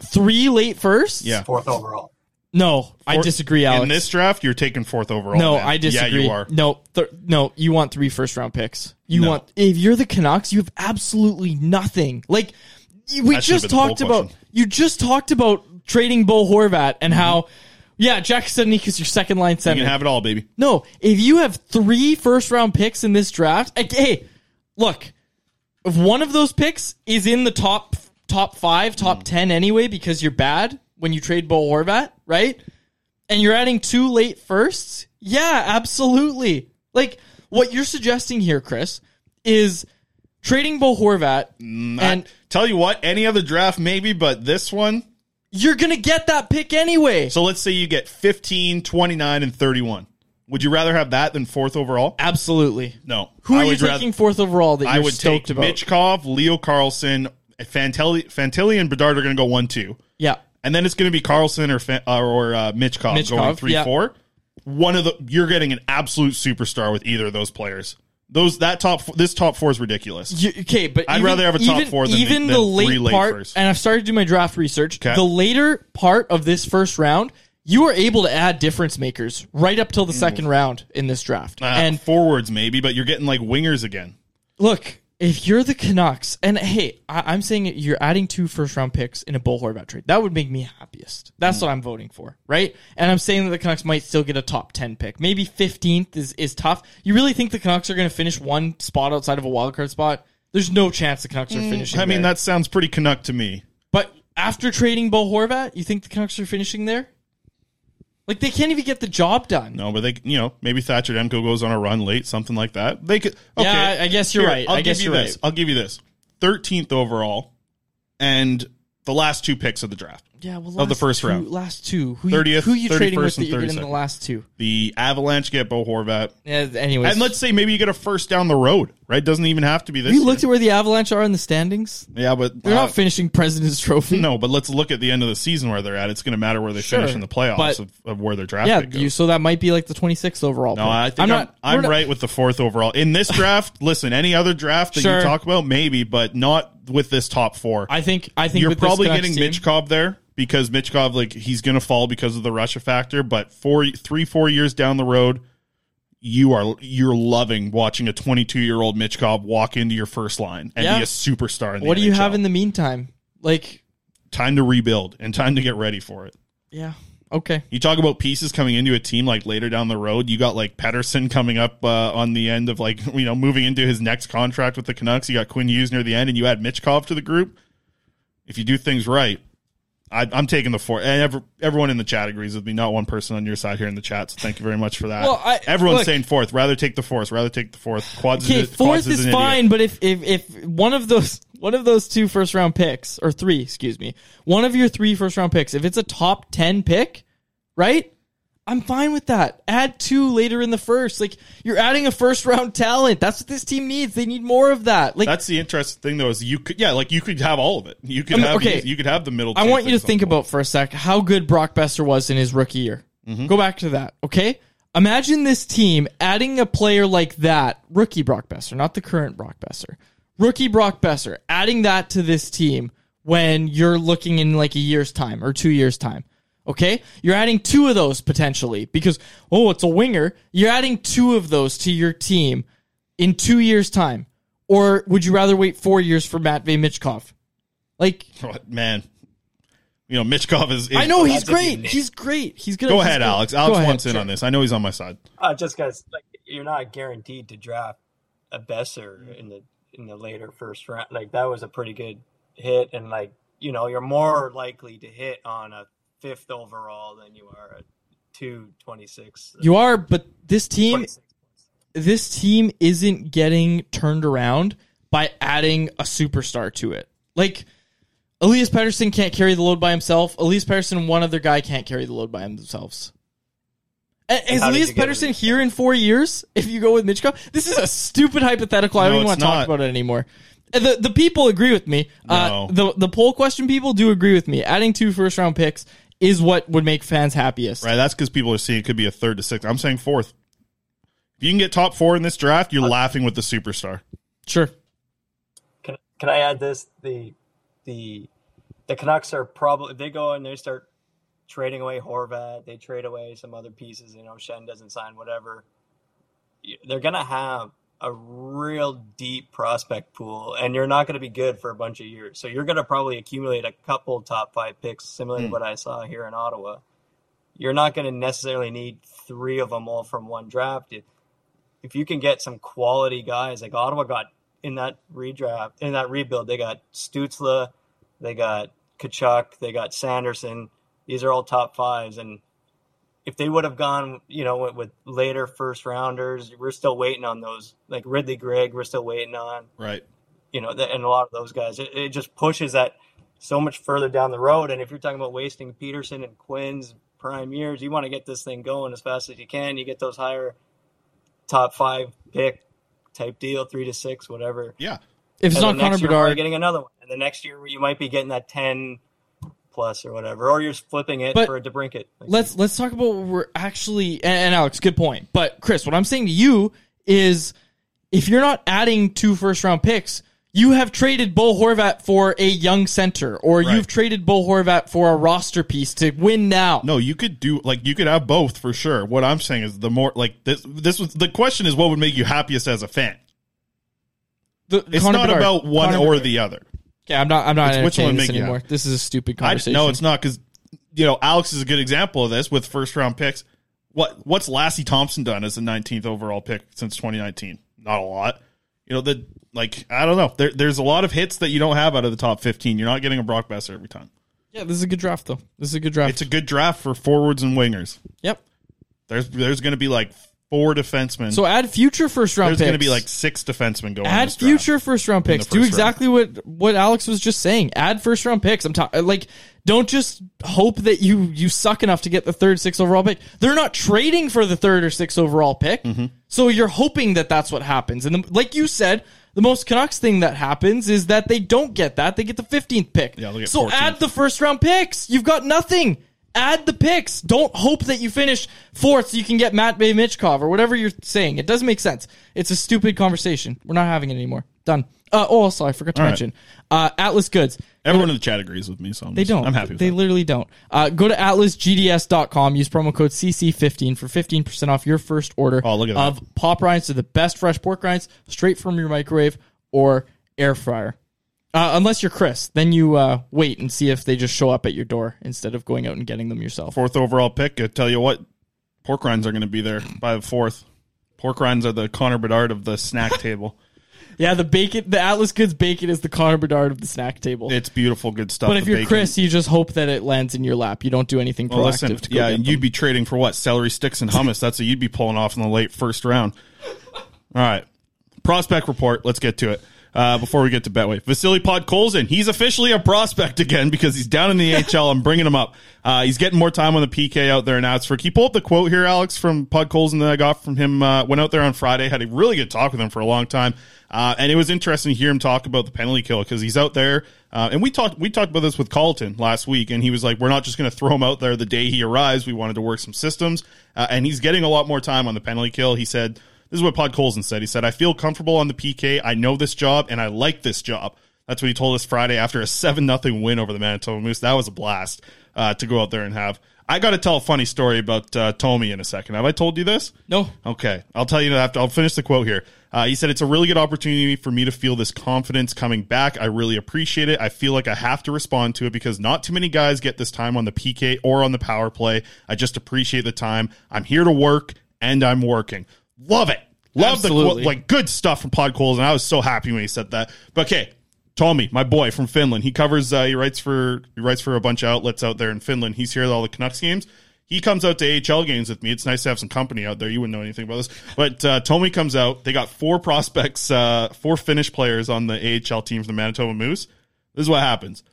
three late first? Yeah, Fourth overall. No, I Four- disagree, Alex. In this draft, you're taking fourth overall. no, man. I disagree. Yeah, you are. No, th- no, you want three first round picks. You No. want if you're the Canucks, you have absolutely nothing. Like we That should've just been the poll talked about. question. You just talked about trading Bo Horvat and how. Yeah, Jack Studnicka is your second line. You center. can have it all, baby. No, if you have three first round picks in this draft, like, hey, look, if one of those picks is in the top top five, top hmm. ten anyway, because you're bad when you trade Bo Horvat, right? And you're adding two late firsts, yeah, absolutely. Like what you're suggesting here, Chris, is trading Bo Horvat, mm, and Tell you what, any other draft maybe, but this one. you're gonna get that pick anyway. So let's say you get 15, 29, and 31. Would you rather have that than fourth overall? Absolutely. No. Who I are you would rather- taking fourth overall that you're I would stoked take about? Michkov, Leo Carlsson, Fantilli, Fantilli and Bedard are going to go one two, yeah. And then it's going to be Carlsson or Fa- or, or uh, Michkov, Michkov, going three yeah. four. One of the you're getting an absolute superstar with either of those players. Those that top this top four is ridiculous. You, okay, but I'd even- rather have a top even, four than the- than the late late part. first. And I've started to do my draft research. Okay. The later part of this first round, you are able to add difference makers right up till the second round in this draft. Uh, and forwards maybe, but you're getting like wingers again. look, if you're the Canucks, and hey, I, I'm saying you're adding two first round picks in a Bo Horvat trade. That would make me happiest. That's Hmm. what I'm voting for, right? And I'm saying that the Canucks might still get a top ten pick. Maybe 15th is is tough. You really think the Canucks are going to finish one spot outside of a wild card spot? There's no chance the Canucks are finishing. I mean, there. that sounds pretty Canuck to me. But after trading Bo Horvat, you think the Canucks are finishing there? Like they can't even get the job done. No, but they, you know, maybe Thatcher Demko goes on a run late, something like that. They could. Okay, Yeah, I- guess you're right. I'll I give guess you you're this. right. I'll give you this. Thirteenth overall, and the last two picks of the draft. Yeah, well, of the first two, round. Last two. Who 30th, you, who you trading with that you're getting in the last two? The Avalanche get Bo Horvat. Yeah, anyways. And let's say maybe you get a first down the road, right? Doesn't even have to be this. you looked at where the Avalanche are in the standings. yeah, but They're uh, not finishing President's Trophy. No, but let's look at the end of the season where they're at. It's going to matter where they Sure, finish in the playoffs but- of, of where their draft Yeah, you, so that might be like the 26th overall. No, pick. I think I'm, not. I'm, we're not- right with the fourth overall. In this draft, listen, any other draft that Sure. you talk about, maybe, but not with this top four. I think. I think You're probably getting team- Cobb there because Michkov, like, he's going to fall because of the Russia factor. But four, three, four years down the road, you are you're loving watching a 22 year old Michkov walk into your first line and Yeah. be a superstar. In the What do you have in the meantime? Like, time to rebuild and time to get ready for it? yeah, okay. You talk about pieces coming into a team like later down the road. You got like Pettersson coming up uh, on the end of like you know moving into his next contract with the Canucks. You got Quinn Hughes near the end, and you add Michkov to the group. If you do things right, I, I'm taking the four. And every, everyone in the chat agrees with me. Not one person on your side here in the chat. So thank you very much for that. Well, I- Everyone's look- saying fourth. Rather take the fourth. Rather take the fourth. Quads. Okay, is, fourth Quads is, idiot. fine, but if, if if one of those one of those two first round picks or three, excuse me, one of your three first round picks, if it's a top ten pick, right? I'm fine with that. Add two later in the first. Like you're adding a first round talent. That's what this team needs. They need more of that. Like That's the interesting thing, though, is you could, yeah, like you could have all of it. You could Um, have, okay. you could have the middle. I want you to think about for a sec how good Brock Boeser was in his rookie year. Go back to that, okay? Imagine this team adding a player like that, rookie Brock Boeser, not the current Brock Boeser. Rookie Brock Boeser, adding that to this team when you're looking in like a year's time or two years' time. Okay? You're adding two of those potentially because, oh, it's a winger. You're adding two of those to your team in two years' time. Or would you rather wait four years for Matvey Michkov? Like, Oh, man. You know, Michkov is. is I know he's great. He's great. He's gonna Go he's ahead, gonna- Alex. Go Alex ahead, wants in sure. on this. I know he's on my side. Uh, just because like you're not guaranteed to draft a Boeser in the in the later first round. Like that was a pretty good hit, and like you know you're more likely to hit on a fifth overall than you are at two twenty six. You are, but this team, this team isn't getting turned around by adding a superstar to it. Like Elias Pettersson can't carry the load by himself. Elias Pettersson one other guy can't carry the load by themselves. Is Elias you Pettersson here in four years? If you go with Mitchko, this is a stupid hypothetical. I don't even want to talk about it anymore. Uh, The the people agree with me. Uh, the the poll question people do agree with me. Adding two first round picks is what would make fans happiest. Right. That's because people are seeing it could be a third to sixth. I'm saying fourth. If you can get top four in this draft, you're uh, laughing with the superstar. Sure. Can can I add this? The the the Canucks are probably if they go and they start trading away Horvat, they trade away some other pieces. You know, Schenn doesn't sign whatever. They're gonna have a real deep prospect pool, and you're not going to be good for a bunch of years. So you're going to probably accumulate a couple top five picks, similar to Hmm. what I saw here in Ottawa. You're not going to necessarily need three of them all from one draft. If, if you can get some quality guys, like Ottawa got in that redraft, in that rebuild, they got Stützle, they got Tkachuk, they got Sanderson. These are all top fives, and if they would have gone, you know, with, with later first rounders, we're still waiting on those. Like Ridly Greig, we're still waiting on. Right. You know, th- and a lot of those guys. It, it just pushes that so much further down the road. And if you're talking about wasting Pettersson and Quinn's prime years, you want to get this thing going as fast as you can. You get those higher top five pick type deal, three to six, whatever. Yeah. If it's And not then next Connor year, probably Bedard- getting another one. And the next year, you might be getting that ten plus or whatever, or you're flipping it But for a DeBrincat. let's let's talk about what we're actually and, and Alex, good point. But Chris, what I'm saying to you is if you're not adding two first round picks, you have traded Bo Horvat for a young center, or Right. you've traded Bo Horvat for a roster piece to win now. No, you could do like you could have both for sure. What I'm saying is the more like this this was the question is what would make you happiest as a fan. The- It's Connor not Bedard. about one Connor or Bedard. the other. Okay, I'm not. I'm not which one this make anymore. This is a stupid I, conversation. no, it's not because you know Alex is a good example of this with first round picks. What what's Lassi Thompson done as the 19th overall pick since 2019? Not a lot. You know the like I don't know. There, there's a lot of hits that you don't have out of the top 15. You're not getting a Brock Boeser every time. Yeah, this is a good draft though. This is a good draft. It's a good draft for forwards and wingers. Yep. There's there's going to be like four defensemen. So add future first round there's picks. going to be like six defensemen going. in add future first round picks. Do first exactly what what Alex was just saying. Add first round picks. I'm talking like don't just hope that you you suck enough to get the third, sixth overall pick. They're not trading for the third or sixth overall pick, Mm-hmm. so you're hoping that that's what happens. And the, like you said, the most Canucks thing that happens is that they don't get that. They get the 15th pick. Yeah, so 14th. add the first round picks. You've got nothing. Add the picks. Don't hope that you finish fourth so you can get Matvei Michkov or whatever you're saying. It doesn't make sense. It's a stupid conversation. We're not having it anymore. Done. Uh, oh, also, I forgot to All right. mention uh, Atlas Goods. Everyone in the chat agrees with me, so I'm They just- don't. I'm happy They that. literally don't. Uh, go to atlasgds.com. Use promo code CC15 for 15% off your first order Oh, look at of pop rinds to the best fresh pork rinds straight from your microwave or air fryer. Uh, unless you're Chris, then you uh, wait and see if they just show up at your door instead of going out and getting them yourself. Fourth overall pick. I tell you what, pork rinds are going to be there by the fourth. Pork rinds are the Connor Bedard of the snack table. Yeah, the bacon, the Atlas Goods bacon is the Connor Bedard of the snack table. It's beautiful, good stuff. but if the you're bacon. Chris, you just hope that it lands in your lap. You don't do anything proactive Well, listen, to yeah, them. you'd be trading for what? Celery sticks and hummus. That's what you'd be pulling off in the late first round. All right. Prospect report. Let's get to it. Uh, before we get to Betway, Vasily Podkolzin, he's officially a prospect again because he's down in the AHL. I'm bringing him up. Uh, he's getting more time on the PK out there now. It's for, can you pull up the quote here, Alex, from Podkolzin that I got from him? Uh, went out there on Friday, had a really good talk with him for a long time. Uh, and it was interesting to hear him talk about the penalty kill because he's out there. Uh, and we talked, we talked about this with Colliton last week and he was like, we're not just going to throw him out there the day he arrives. We wanted to work some systems. Uh, and he's getting a lot more time on the penalty kill. He said, this is what Podkolzin said. He said, I feel comfortable on the PK. I know this job and I like this job. That's what he told us Friday after a 7 nothing win over the Manitoba Moose. That was a blast uh, to go out there and have. I got to tell a funny story about uh, Tommy in a second. Have I told you this? No. Okay. I'll tell you after. I'll finish the quote here. Uh, he said, It's a really good opportunity for me to feel this confidence coming back. I really appreciate it. I feel like I have to respond to it because not too many guys get this time on the PK or on the power play. I just appreciate the time. I'm here to work and I'm working. Love it. Love the Absolutely. quote. Like good stuff from Pod Coles, and I was so happy when he said that. But okay, Tommy, my boy from Finland, he covers. Uh, he writes for he writes for a bunch of outlets out there in Finland. He's here at all the Canucks games. He comes out to AHL games with me. It's nice to have some company out there. You wouldn't know anything about this, but uh, Tommy comes out. They got four prospects, uh, four Finnish players on the AHL team for the Manitoba Moose. This is what happens.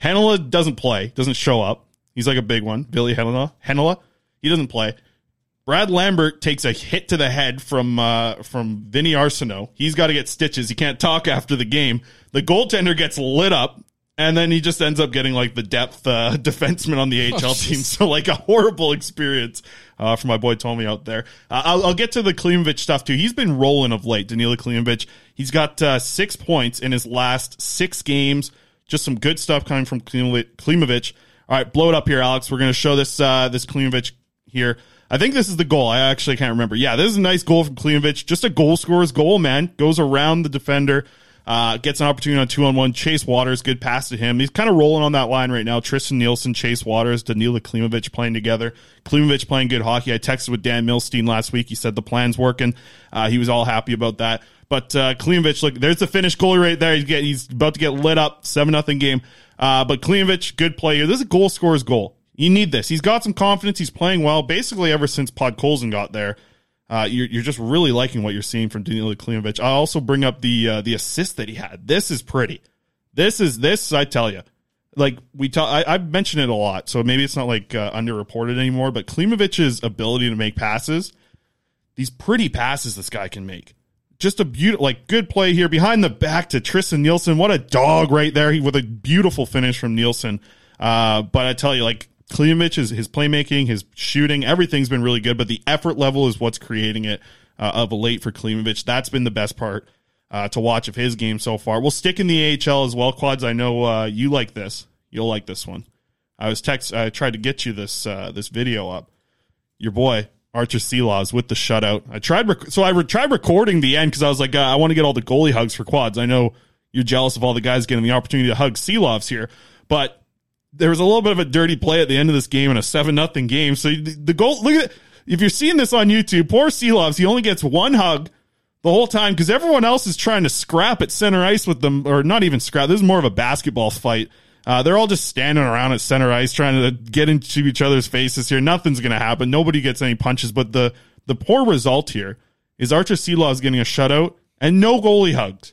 Heinola doesn't play, doesn't show up. He's like a big one, Ville Heinola. Heinola, he doesn't play. Brad Lambert takes a hit to the head from uh, from Vinny Arsenault. He's got to get stitches. He can't talk after the game. The goaltender gets lit up, and then he just ends up getting like the depth uh, defenseman on the AHL Oh, team. So like a horrible experience uh, for my boy Tommy out there. Uh, I'll, I'll get to the Klimovich stuff too. He's been rolling of late. Danila Klimovich. He's got uh, six points in his last six games. Just some good stuff coming from Klimovich. All right, blow it up here, Alex. We're going to show this uh, this Klimovich here. I think this is the goal. I actually can't remember. Yeah, this is a nice goal from Klimovich. Just a goal scorer's goal, man. Goes around the defender, uh, gets an opportunity on two on one. Chase Wouters, good pass to him. He's kind of rolling on that line right now. Tristan Nielsen, Chase Wouters, Danila Klimovich playing together. Klimovich playing good hockey. I texted with Dan Milstein last week. He said the plan's working. Uh, he was all happy about that. But uh, Klimovich, look, there's the Finnish goalie right there. He's, get, he's about to get lit up, seven nothing game. Uh, but Klimovich, good player. This is a goal scorer's goal. You need this. He's got some confidence. He's playing well. Basically, ever since Pod Podkolzin got there, uh, you're, you're just really liking what you're seeing from Danila Klimovich. I also bring up the uh, the assist that he had. This is pretty. This is this. I tell you, like we talk. I, I've mentioned it a lot, so maybe it's not like uh, underreported anymore. But Klimovich's ability to make passes, these pretty passes this guy can make. Just a beautiful, like good play here behind the back to Tristan Nielsen. What a dog right there he, with a beautiful finish from Nielsen. Uh, but I tell you, like Klimovich is his playmaking, his shooting, everything's been really good. But the effort level is what's creating it uh, of late for Klimovich. That's been the best part uh, to watch of his game so far. We'll stick in the AHL as well, Quads. I know uh, you like this. You'll like this one. I was text. I tried to get you this uh, this video up. Your boy Arturs Silovs with the shutout. I tried. Rec- so I re- tried recording the end because I was like, uh, I want to get all the goalie hugs for Quads. I know you're jealous of all the guys getting the opportunity to hug Silovs here, but there was a little bit of a dirty play at the end of this game in a seven nothing game. So the, goal. Look at it. If you're seeing this on YouTube, poor Silovs. He only gets one hug the whole time because everyone else is trying to scrap at center ice with them, or not even scrap. This is more of a basketball fight. Uh, they're all just standing around at center ice trying to get into each other's faces here. Nothing's going to happen. Nobody gets any punches. But the the poor result here is Arturs Sealaw getting a shutout and no goalie hugs.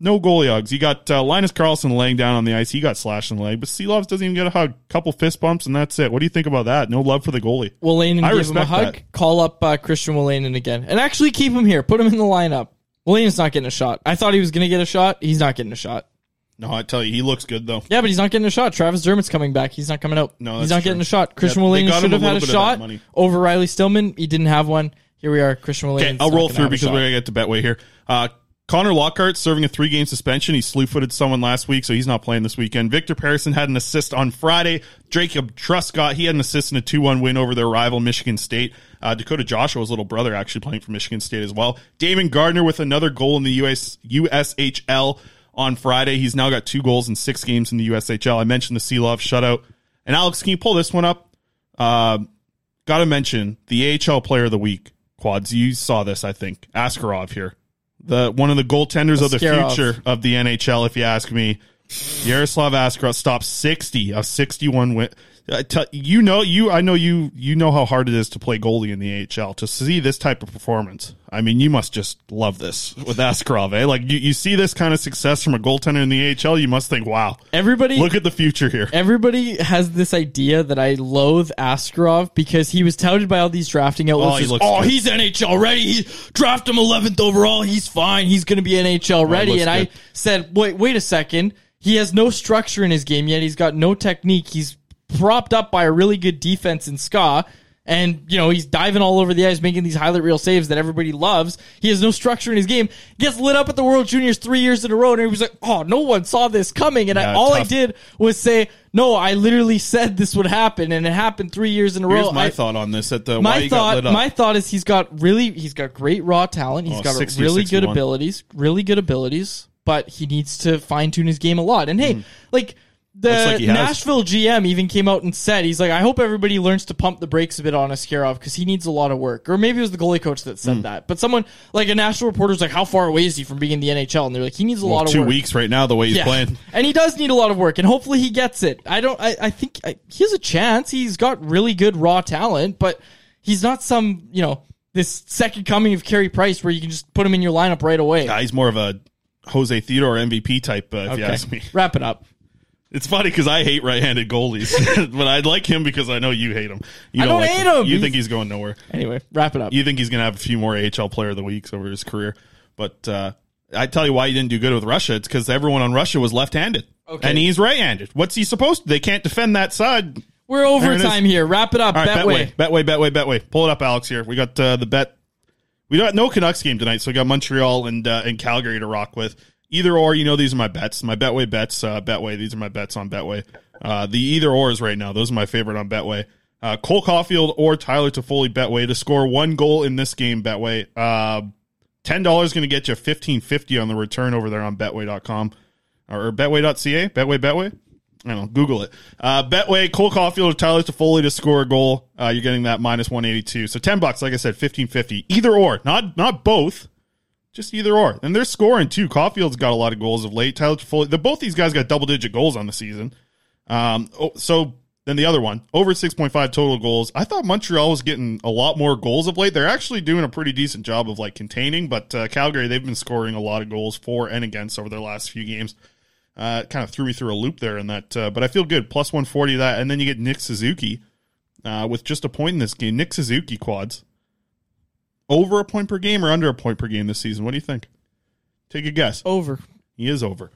No goalie hugs. You got uh, Linus Karlsson laying down on the ice. He got slashed in the leg, but Silovs doesn't even get a hug. Couple fist bumps, and that's it. What do you think about that? No love for the goalie. Wolanin I give him a respect hug. that. Call up uh, Christian Wolanin again, and actually keep him here. Put him in the lineup. Wolanin's not getting a shot. I thought he was going to get a shot. He's not getting a shot. No, I tell you, he looks good though. Yeah, but he's not getting a shot. Travis Dermott's coming back. He's not coming out. No, he's that's not getting a shot. Christian Yeah, they got should a have had a little bit of that shot money. over Riley Stillman. He didn't have one. Here we are. Christian Wolanin. Okay, I'll roll through because we're gonna get to Betway here. Uh, Connor Lockhart serving a three game suspension. He slew footed someone last week, so he's not playing this weekend. Victor Patterson had an assist on Friday. Jacob Truscott, he had an assist in a 2 1 win over their rival Michigan State. Uh, Dakota Joshua's little brother actually playing for Michigan State as well. Daimon Gardner with another goal in the US, USHL on Friday. He's now got two goals in six games in the USHL. I mentioned the Sea Love shutout. And Alex, can you pull this one up? Uh, Got to mention the AHL Player of the Week. Quads, you saw this, I think. Askarov here, the one of the goaltenders of the future of the NHL. If you ask me, Yaroslav Askarov stopped sixty of sixty-one win. I tell- you know, you I know you you know how hard it is to play goalie in the AHL. To see this type of performance, I mean, you must just love this with Askarov. Eh? Like you, you see this kind of success from a goaltender in the AHL, you must think, wow, Everybody look at the future here. Everybody has this idea that I loathe Askarov because he was touted by all these drafting outlets. Oh, he as, oh he's NHL ready. He draft him 11th overall. He's fine. He's going to be NHL ready. looks and I said, wait, wait a second. He has no structure in his game yet. He's got no technique. He's propped up by a really good defense in Ska. And, you know, he's diving all over the ice, making these highlight reel saves that everybody loves. He has no structure in his game. Gets lit up at the World Juniors three years in a row. And he was like, oh, no one saw this coming. And I, Yeah, all I did was say, no, I literally said this would happen. And it happened three years in a row. Here's my I- thought on this. At the my thought, lit up. my thought is he's got really, he's got great raw talent. He's Oh, got 60, really good abilities, really good abilities, but he needs to fine tune his game a lot. And hey, Mm. like The like. Nashville GM even came out and said he's like, I hope everybody learns to pump the brakes a bit on Askarov because he needs a lot of work. Or maybe it was the goalie coach that said that. But someone like a national reporter reporter's like, how far away is he from being in the NHL? And they're like, he needs a Well, lot of two work. weeks right now, the way he's Yeah. playing. and he does need a lot of work, and hopefully he gets it. I don't. I, I think I, he has a chance. He's got really good raw talent, but he's not some you know this second coming of Carey Price where you can just put him in your lineup right away. Yeah, he's more of a Jose Theodore MVP type, uh, if you Okay. ask me. Wrap it up. It's funny because I hate right-handed goalies, but I like him because I know you hate him. You I don't like hate him. You He's- think he's going nowhere. Anyway, wrap it up. You think he's going to have a few more AHL Player of the Weeks over his career, but uh, I tell you why he didn't do good with Russia. It's because everyone on Russia was left-handed, Okay. and he's right-handed. What's he supposed to? They can't defend that side. We're There it is. overtime here. Wrap it up. All right, Betway. Betway, Betway, Betway, Betway. Pull it up, Alex. Here we got uh, the bet. We got no Canucks game tonight, so we got Montreal and uh, and Calgary to rock with. Either or, you know, these are my bets. My Betway bets. Uh, Betway. These are my bets on Betway. Uh, the either ors right now. Those are my favorite on Betway. Uh, Cole Caufield or Tyler Toffoli Betway to score one goal in this game. Betway. Uh, Ten dollars going to get you fifteen fifty on the return over there on Betway.com or Betway.ca. Betway, Betway. I don't know. Google it. Uh, Betway, Cole Caufield or Tyler Toffoli to score a goal. Uh, you're getting that minus 182. So 10 bucks, like I said, 1550. Either or. Not not both. Just either or. And they're scoring too. Caufield's got a lot of goals of late. Tyler Toffoli, the, both these guys got double digit goals on the season. Um, oh, so then the other one, over 6.5 total goals. I thought Montreal was getting a lot more goals of late. They're actually doing a pretty decent job of like containing, but uh, Calgary, they've been scoring a lot of goals for and against over their last few games. Uh, kind of threw me through a loop there in that, uh, but I feel good. Plus 140 that. And then you get Nick Suzuki uh, with just a point in this game. Nick Suzuki quads. Over a point per game or under a point per game this season? What do you think? Take a guess. Over. He is over.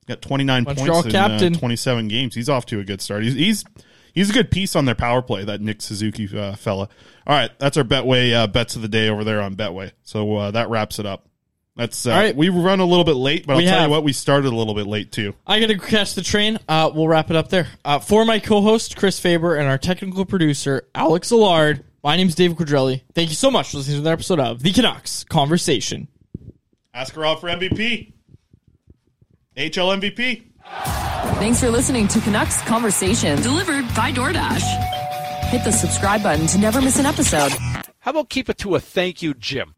He's got 29 Montreal points captain. in uh, 27 games. He's off to a good start. He's he's, he's a good piece on their power play, that Nick Suzuki uh, fella. All right, that's our Betway uh, bets of the day over there on Betway. So uh, that wraps it up. That's uh, All right. We run a little bit late, but We I'll tell have. you what, we started a little bit late too. I got to catch the train. Uh, we'll wrap it up there. Uh, for my co-host Chris Faber and our technical producer Alex Allard, my name is David Quadrelli. Thank you so much for listening to the episode of The Canucks Conversation. Askarov for MVP. HL MVP. Thanks for listening to Canucks Conversation, delivered by DoorDash. Hit the subscribe button to never miss an episode. How about keep it to a thank you, Jim?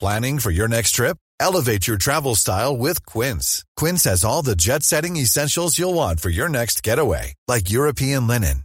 Planning for your next trip? Elevate your travel style with Quince. Quince has all the jet setting essentials you'll want for your next getaway, like European linen,